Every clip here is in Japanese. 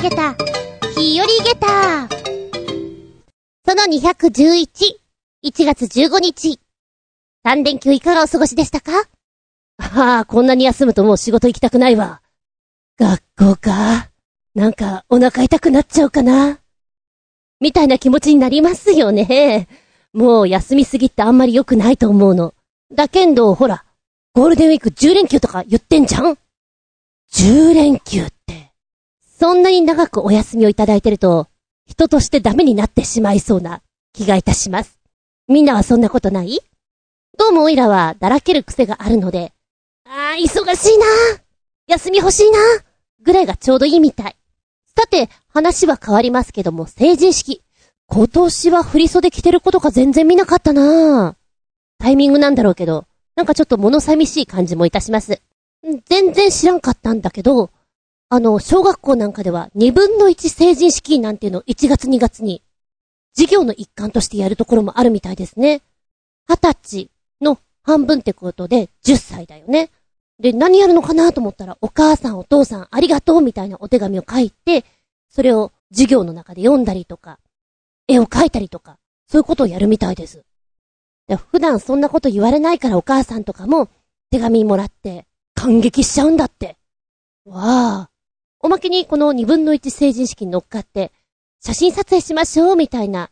あげた、日和ゲタその211、1月15日。3連休いかがお過ごしでしたか？はあ、こんなに休むともう仕事行きたくないわ。学校か？なんかお腹痛くなっちゃうかな？みたいな気持ちになりますよね。もう休みすぎってあんまり良くないと思うの。だけど、ほら、ゴールデンウィーク10連休とか言ってんじゃん ?10 連休って。そんなに長くお休みをいただいてると、人としてダメになってしまいそうな気がいたします。みんなはそんなことない？どうもオイラはだらける癖があるので、ああ、忙しいな休み欲しいなぐらいがちょうどいいみたい。さて、話は変わりますけども、成人式。今年は振袖着てることか全然見なかったなタイミングなんだろうけど、なんかちょっと物寂しい感じもいたします。全然知らんかったんだけど、あの、小学校なんかでは2分の1成人式なんていうのを1月2月に、授業の一環としてやるところもあるみたいですね。20歳の半分ってことで10歳だよね。で、何やるのかなと思ったら、お母さんお父さんありがとうみたいなお手紙を書いて、それを授業の中で読んだりとか、絵を描いたりとか、そういうことをやるみたいです。で普段そんなこと言われないからお母さんとかも手紙もらって感激しちゃうんだって。わあ。おまけにこの二分の一成人式に乗っかって写真撮影しましょうみたいな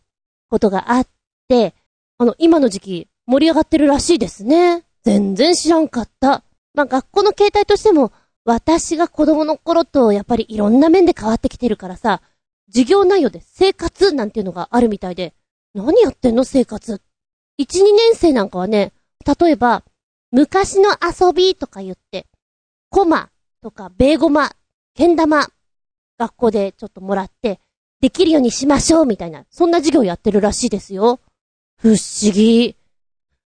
ことがあって、あの今の時期盛り上がってるらしいですね。全然知らんかった。まあ学校の形態としても私が子供の頃とやっぱりいろんな面で変わってきてるからさ、授業内容で生活なんていうのがあるみたいで、何やってんの生活。1、2年生なんかはね、例えば、昔の遊びとか言って、コマとかベーゴマ、けん玉、学校でちょっともらって、できるようにしましょうみたいな、そんな授業やってるらしいですよ。不思議。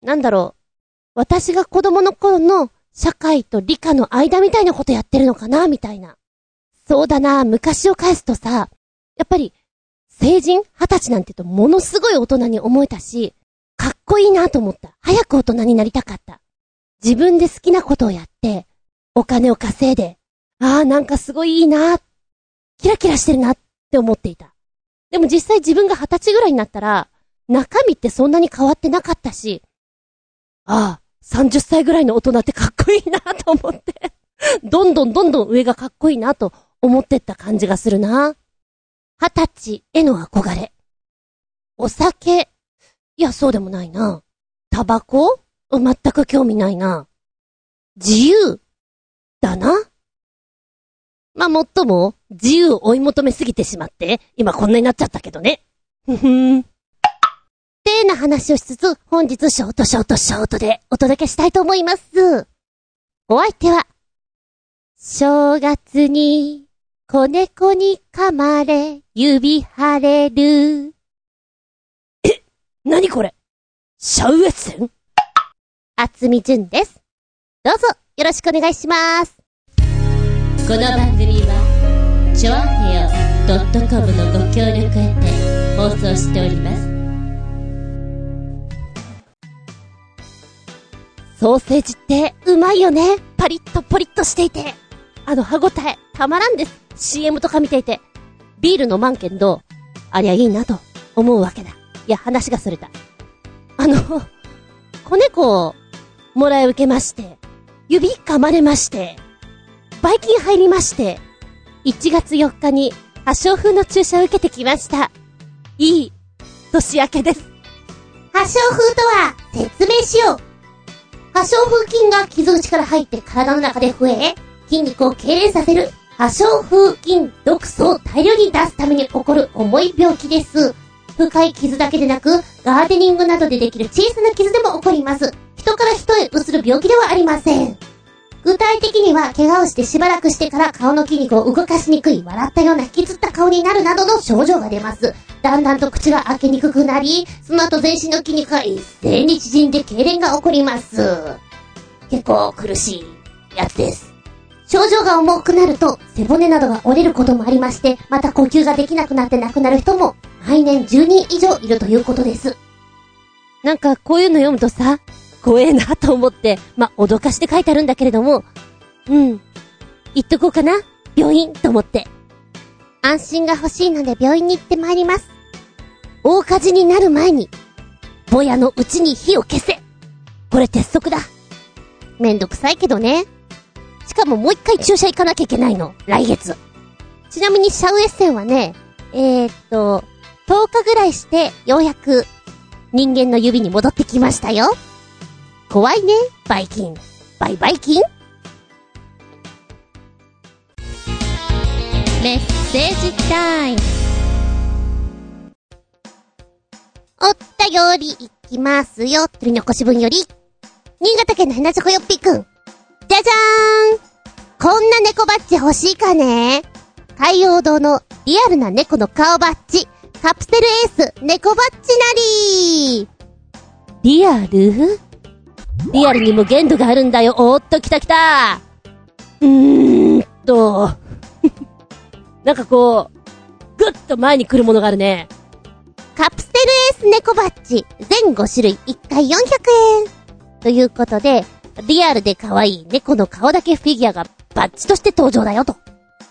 なんだろう。私が子供の頃の社会と理科の間みたいなことやってるのかなみたいな。そうだな、昔を返すとさ、やっぱり、成人二十歳なんて言うとものすごい大人に思えたし、かっこいいなと思った。早く大人になりたかった。自分で好きなことをやって、お金を稼いで、ああ、なんかすごいいいな、キラキラしてるなって思っていた。でも実際自分が二十歳ぐらいになったら、中身ってそんなに変わってなかったし、ああ、30歳ぐらいの大人ってかっこいいなと思ってどんどんどんどん上がかっこいいなと思ってった感じがするな。二十歳への憧れ。お酒。いや、そうでもないな。タバコ？全く興味ないな。自由？だな。まあ、もっとも、自由を追い求めすぎてしまって、今こんなになっちゃったけどね。ふふん。てな話をしつつ、本日ショートショートショートでお届けしたいと思います。お相手は、正月に子猫に噛まれ、指腫れる。え、なにこれ？シャウエッセン？あつみじゅんです。どうぞ、よろしくお願いします。この番組は、ちょあへよ .com のご協力へて放送しております。ソーセージってうまいよね。パリッとポリッとしていて。あの歯ごたえ、たまらんです。CM とか見ていて。ビール飲まんけんど、ありゃいいなと思うわけだ。いや、話がそれた。あの、子猫をもらい受けまして、指噛まれまして、バイキン入りまして、1月4日に破傷風の注射を受けてきました。いい、年明けです。破傷風とは、説明しよう。破傷風菌が傷口から入って体の中で増え、筋肉を痙攣させる破傷風菌毒素を大量に出すために起こる重い病気です。深い傷だけでなく、ガーデニングなどでできる小さな傷でも起こります。人から人へ移る病気ではありません。具体的には、怪我をしてしばらくしてから顔の筋肉を動かしにくい、笑ったような引きつった顔になるなどの症状が出ます。だんだんと口が開けにくくなり、その後全身の筋肉が一斉に縮んで痙攣が起こります。結構苦しいやつです。症状が重くなると、背骨などが折れることもありまして、また呼吸ができなくなって亡くなる人も、毎年10人以上いるということです。なんか、こういうの読むとさ、怖えなと思って、ま脅かして書いてあるんだけれども、うん。行っとこうかな病院と思って。安心が欲しいので病院に行ってまいります。大火事になる前に、ぼやのうちに火を消せこれ鉄則だ。めんどくさいけどね。しかももう一回注射行かなきゃいけないの。来月。ちなみにシャウエッセンはね、えー、っと、10日ぐらいして、ようやく、人間の指に戻ってきましたよ。怖いね、バイキン。バイバイキンメッセージタイム。おったよりいきますよ。取り残し分より。新潟県の花チョコよっぴーくん。じゃじゃーんこんな猫バッジ欲しいかね海洋堂のリアルな猫の顔バッジ。カプセルエース猫バッジなりリアル？リアルにも限度があるんだよ。おっと、来た来たうーんと、なんかこう、ぐっと前に来るものがあるね。カプセルエース猫バッジ。全5種類1回400円。ということで、リアルで可愛い猫の顔だけフィギュアがバッジとして登場だよと。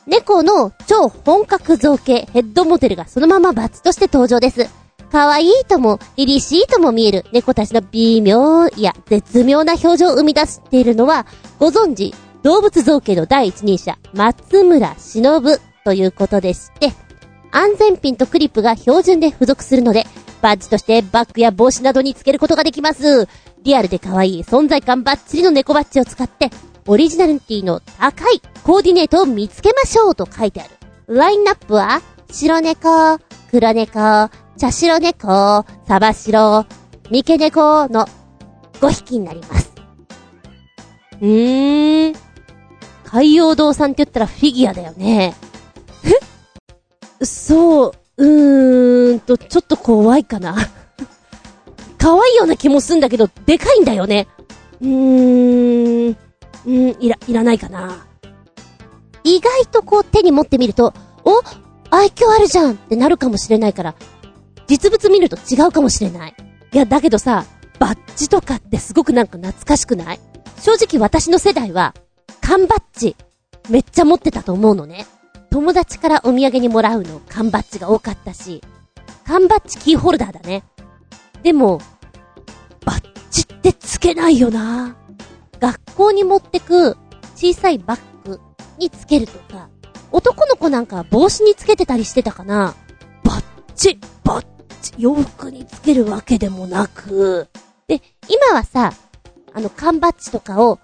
猫の超本格造形ヘッドモデルがそのままバッジとして登場です。可愛いとも、凛々しいとも見える猫たちの微妙、いや、絶妙な表情を生み出しているのは、ご存知、動物造形の第一人者、松村忍ということでして、安全ピンとクリップが標準で付属するので、バッジとしてバッグや帽子などにつけることができます。リアルで可愛い存在感バッチリの猫バッジを使って、オリジナリティの高いコーディネートを見つけましょうと書いてある。ラインナップは、白猫、黒猫、茶白猫、サバ白、三毛猫の5匹になります。うーん。海洋堂さんって言ったらフィギュアだよね。え？そう、うーんと、ちょっと怖いかな。可愛いような気もすんだけど、でかいんだよね。うーん、うん、いら、いらないかな。意外とこう手に持ってみると、お？愛嬌あるじゃんってなるかもしれないから、実物見ると違うかもしれない。いや、だけどさ、バッジとかってすごくなんか懐かしくない？正直私の世代は、缶バッジ、めっちゃ持ってたと思うのね。友達からお土産にもらうの、缶バッジが多かったし、缶バッジキーホルダーだね。でも、バッジってつけないよな学校に持ってく小さいバッグにつけるとか、男の子なんか帽子につけてたりしてたかなバッジ、バッジ、洋服につけるわけでもなく、で、今はさ、あの缶バッジとかを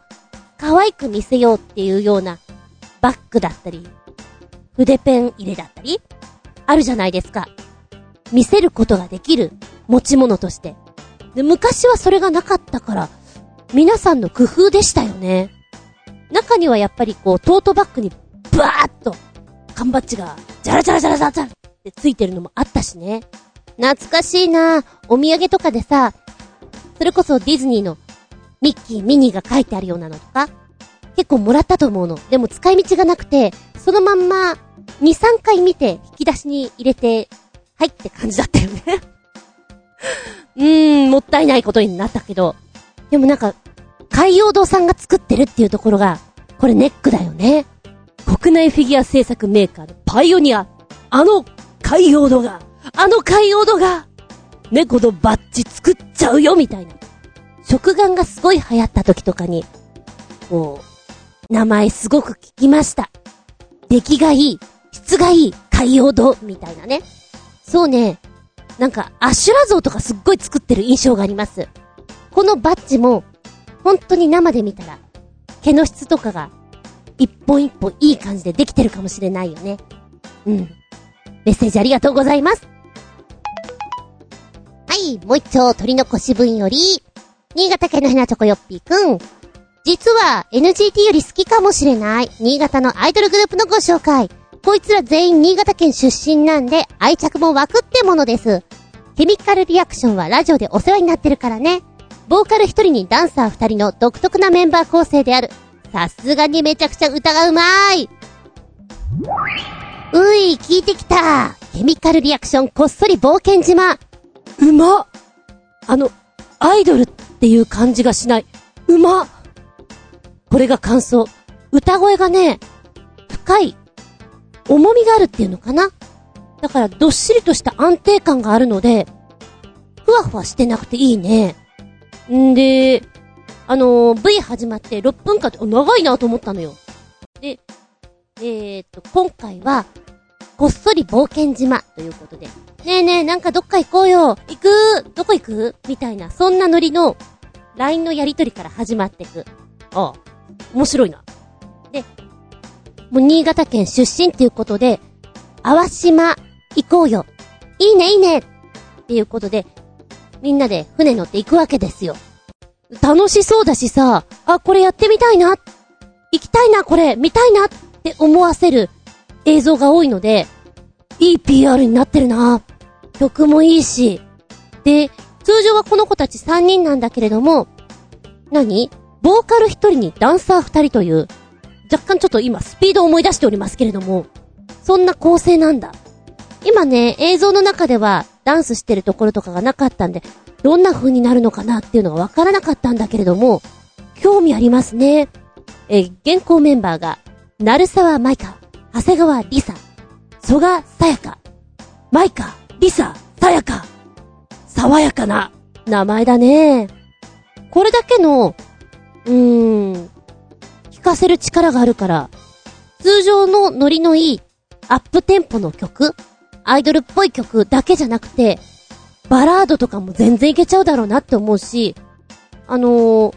可愛く見せようっていうようなバッグだったり、筆ペン入れだったり、あるじゃないですか。見せることができる持ち物として。で、昔はそれがなかったから、皆さんの工夫でしたよね。中にはやっぱりこう、トートバッグにバーッと、缶バッジが、ジャラジャラジャラジャラジャラってついてるのもあったしね。懐かしいなお土産とかでさ、それこそディズニーのミッキー、ミニーが書いてあるようなのとか、結構もらったと思うの。でも使い道がなくて、そのまんま、2、3回見て、引き出しに入れて、はいって感じだったよね。うーん、もったいないことになったけど。でもなんか、海洋堂さんが作ってるっていうところが、これネックだよね。国内フィギュア製作メーカーのパイオニア、あの海洋堂が、あの海洋堂が、猫のバッジ作っちゃうよみたいな。食玩がすごい流行った時とかに、こう、名前すごく聞きました。出来がいい、質がいい、海洋堂みたいなね。そうね、なんか、アシュラ像とかすっごい作ってる印象があります。このバッジも、本当に生で見たら、毛の質とかが、一本一本いい感じでできてるかもしれないよね。うん。メッセージありがとうございます。はい、もう一丁鳥の腰分より、新潟県のひなチョコよっぴーくん。実は NGT より好きかもしれない、新潟のアイドルグループのご紹介。こいつら全員新潟県出身なんで、愛着も湧くってものです。ケミカルリアクションはラジオでお世話になってるからね。ボーカル一人にダンサー二人の独特なメンバー構成である。さすがにめちゃくちゃ歌がうまい。うい、聞いてきた。ケミカルリアクションこっそり冒険島。うまあの、アイドルっていう感じがしない。うまこれが感想。歌声がね、深い。重みがあるっていうのかなだから、どっしりとした安定感があるので、ふわふわしてなくていいね。んで、あのー、V 始まって6分間って、長いなと思ったのよ。で、えー、っと、今回は、こっそり冒険島ということで。ねえねえ、なんかどっか行こうよ行く？どこ行く？みたいな、そんなノリの、LINE のやりとりから始まってく。ああ、面白いな。で、もう新潟県出身っていうことで、淡島行こうよ。いいねいいねっていうことで、みんなで船乗って行くわけですよ。楽しそうだしさ、あ、これやってみたいな。行きたいな、これ、見たいなって思わせる映像が多いので、いい PR になってるな。曲もいいし。で、通常はこの子たち3人なんだけれども、何？ボーカル1人にダンサー2人という、若干ちょっと今スピードを思い出しておりますけれども、そんな構成なんだ。今ね、映像の中ではダンスしてるところとかがなかったんで、どんな風になるのかなっていうのがわからなかったんだけれども、興味ありますね。え現行メンバーが、鳴沢舞香、長谷川里沙、蘇我さやか、舞香、里沙、さやか。爽やかな名前だね。これだけの、うーん、聴かせる力があるから、通常のノリのいいアップテンポの曲アイドルっぽい曲だけじゃなくて、バラードとかも全然いけちゃうだろうなって思うし、あの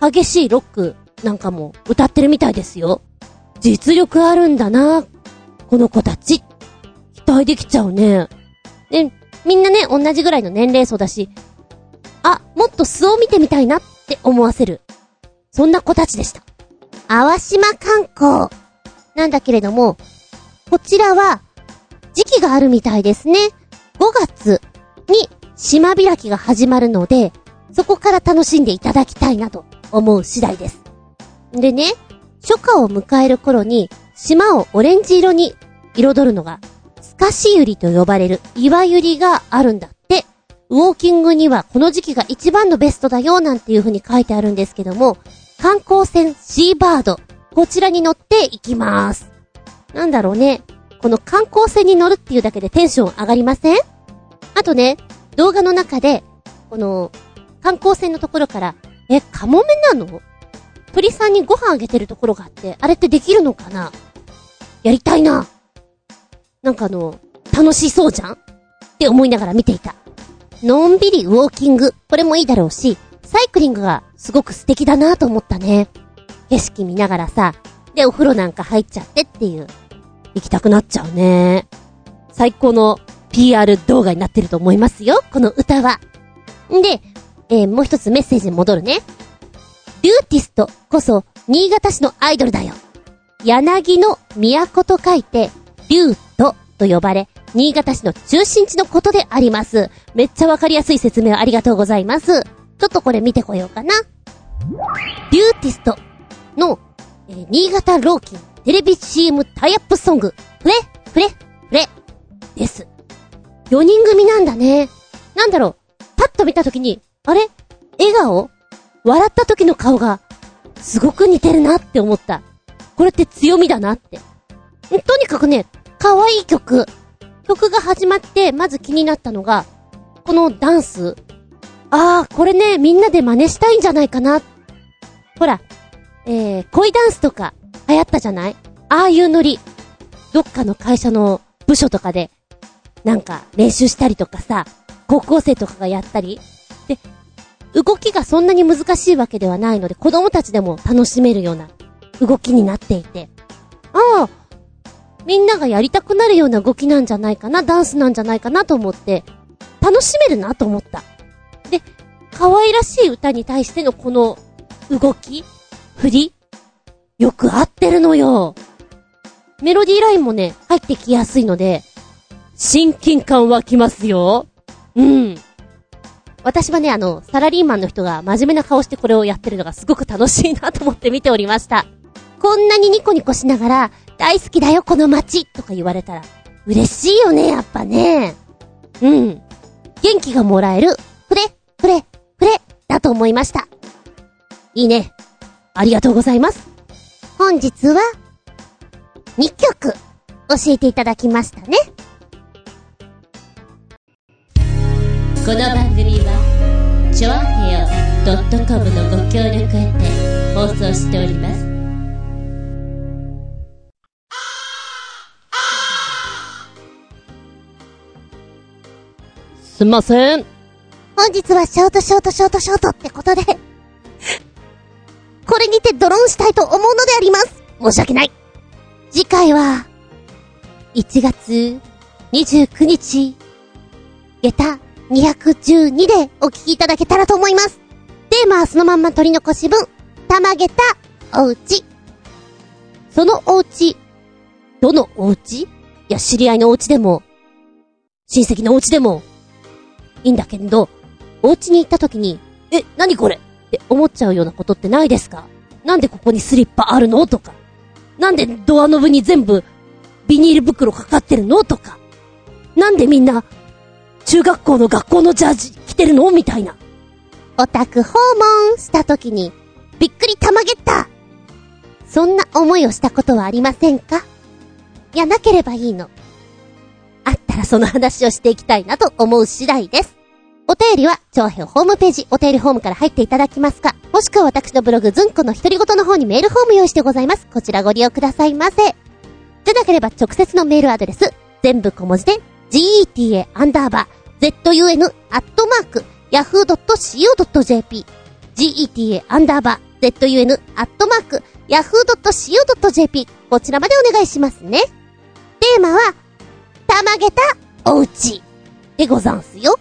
ー、激しいロックなんかも歌ってるみたいですよ。実力あるんだな、この子たち。期待できちゃうね。で、みんなね、同じぐらいの年齢層だし、あ、もっと素を見てみたいなって思わせる。そんな子たちでした。淡島観光。なんだけれども、こちらは、時期があるみたいですね。5月に島開きが始まるので、そこから楽しんでいただきたいなと思う次第です。でね、初夏を迎える頃に、島をオレンジ色に彩るのが、スカシユリと呼ばれる岩ユリがあるんだって。ウォーキングにはこの時期が一番のベストだよなんていう風に書いてあるんですけども、観光船シーバード、こちらに乗っていきます。なんだろうね。この観光船に乗るっていうだけでテンション上がりません？あとね、動画の中で、この、観光船のところから、え、カモメなの？鳥さんにご飯あげてるところがあって、あれってできるのかな？やりたいな。なんかあの、楽しそうじゃん？って思いながら見ていた。のんびりウォーキング、これもいいだろうし、サイクリングがすごく素敵だなと思ったね。景色見ながらさ、で、お風呂なんか入っちゃってっていう。行きたくなっちゃうね。最高の PR 動画になってると思いますよ、この歌は。んで、えー、もう一つメッセージに戻るね。ビューティストこそ、新潟市のアイドルだよ。柳の都と書いて、ビュートと呼ばれ、新潟市の中心地のことであります。めっちゃわかりやすい説明ありがとうございます。ちょっとこれ見てこようかな。ビューティストの、えー、新潟ローキンテレビ CM タイアップソング、フレ、フレ、フレ、です。4人組なんだね。なんだろう、パッと見たときに、あれ？笑顔？笑った時の顔が、すごく似てるなって思った。これって強みだなって。とにかくね、可愛い曲。曲が始まって、まず気になったのが、このダンス。あー、これね、みんなで真似したいんじゃないかな。ほら、えー、恋ダンスとか流行ったじゃない？ああいうノリ。どっかの会社の部署とかで、なんか練習したりとかさ、高校生とかがやったり。で、動きがそんなに難しいわけではないので、子供たちでも楽しめるような動きになっていて。ああ、みんながやりたくなるような動きなんじゃないかな、ダンスなんじゃないかなと思って、楽しめるなと思った。で、可愛らしい歌に対してのこの動き振りよく合ってるのよ。メロディーラインもね、入ってきやすいので、親近感湧きますよ。うん。私はね、あの、サラリーマンの人が真面目な顔してこれをやってるのがすごく楽しいなと思って見ておりました。こんなにニコニコしながら、大好きだよ、この街とか言われたら、嬉しいよね、やっぱね。うん。元気がもらえる、ふれ、ふれ、ふれ、だと思いました。いいね。ありがとうございます。本日は、2曲、教えていただきましたね。この番組はチョアヘオ .com のご協力へて放送しておりますすんません。本日はショートショートショートショートってことで、これにてドローンしたいと思うのであります。申し訳ない。次回は、1月29日、下駄212でお聞きいただけたらと思います。テーマはそのまんま取り残し分、玉下駄、おうち。そのお家、どのお家いや、知り合いのお家でも、親戚のお家でも、いいんだけど、お家に行った時に、え、何これ？って思っちゃうようなことってないですか？なんでここにスリッパあるの？とか。なんでドアノブに全部ビニール袋かかってるの？とか。なんでみんな、中学校の学校のジャージ着てるの？みたいな。オタク訪問した時に、びっくり玉ゲッタそんな思いをしたことはありませんか？いや、なければいいの。あったらその話をしていきたいなと思う次第です。お便りは、長編ホームページ、お便りフォームから入っていただきますか、もしくは私のブログ、ズンコの独り言の方にメールフォーム用意してございます。こちらご利用くださいませ。じゃなければ直接のメールアドレス、全部小文字で、geta アンダーバー、zun アットマーク、yahoo.co.jp、geta アンダーバー、zun アットマーク、yahoo.co.jp、こちらまでお願いしますね。テーマは、たまげたおうちでござんすよ。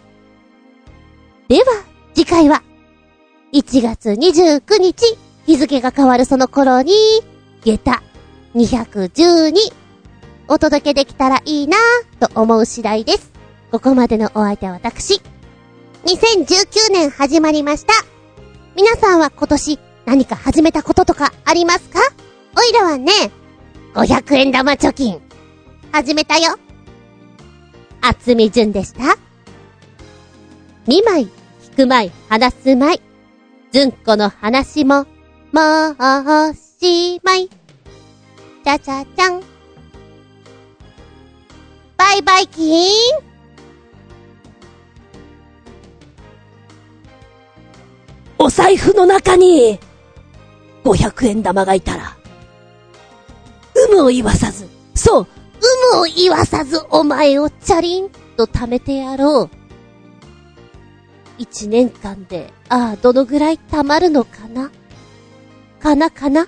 では、次回は、1月29日、日付が変わるその頃に、下駄212、お届けできたらいいなぁと思う次第です。ここまでのお相手は私。2019年始まりました。皆さんは今年何か始めたこととかありますか？おいらはね、500円玉貯金、始めたよ。厚み順でした2枚、引く枚、話す枚。ずんこの話も、もう、おしまい。ちゃちゃちゃん。バイバイキーン。お財布の中に、500円玉がいたら、有無を言わさず、そう、有無を言わさずお前をチャリンと貯めてやろう。一年間で、ああ、どのぐらい貯まるのかな？かなかな？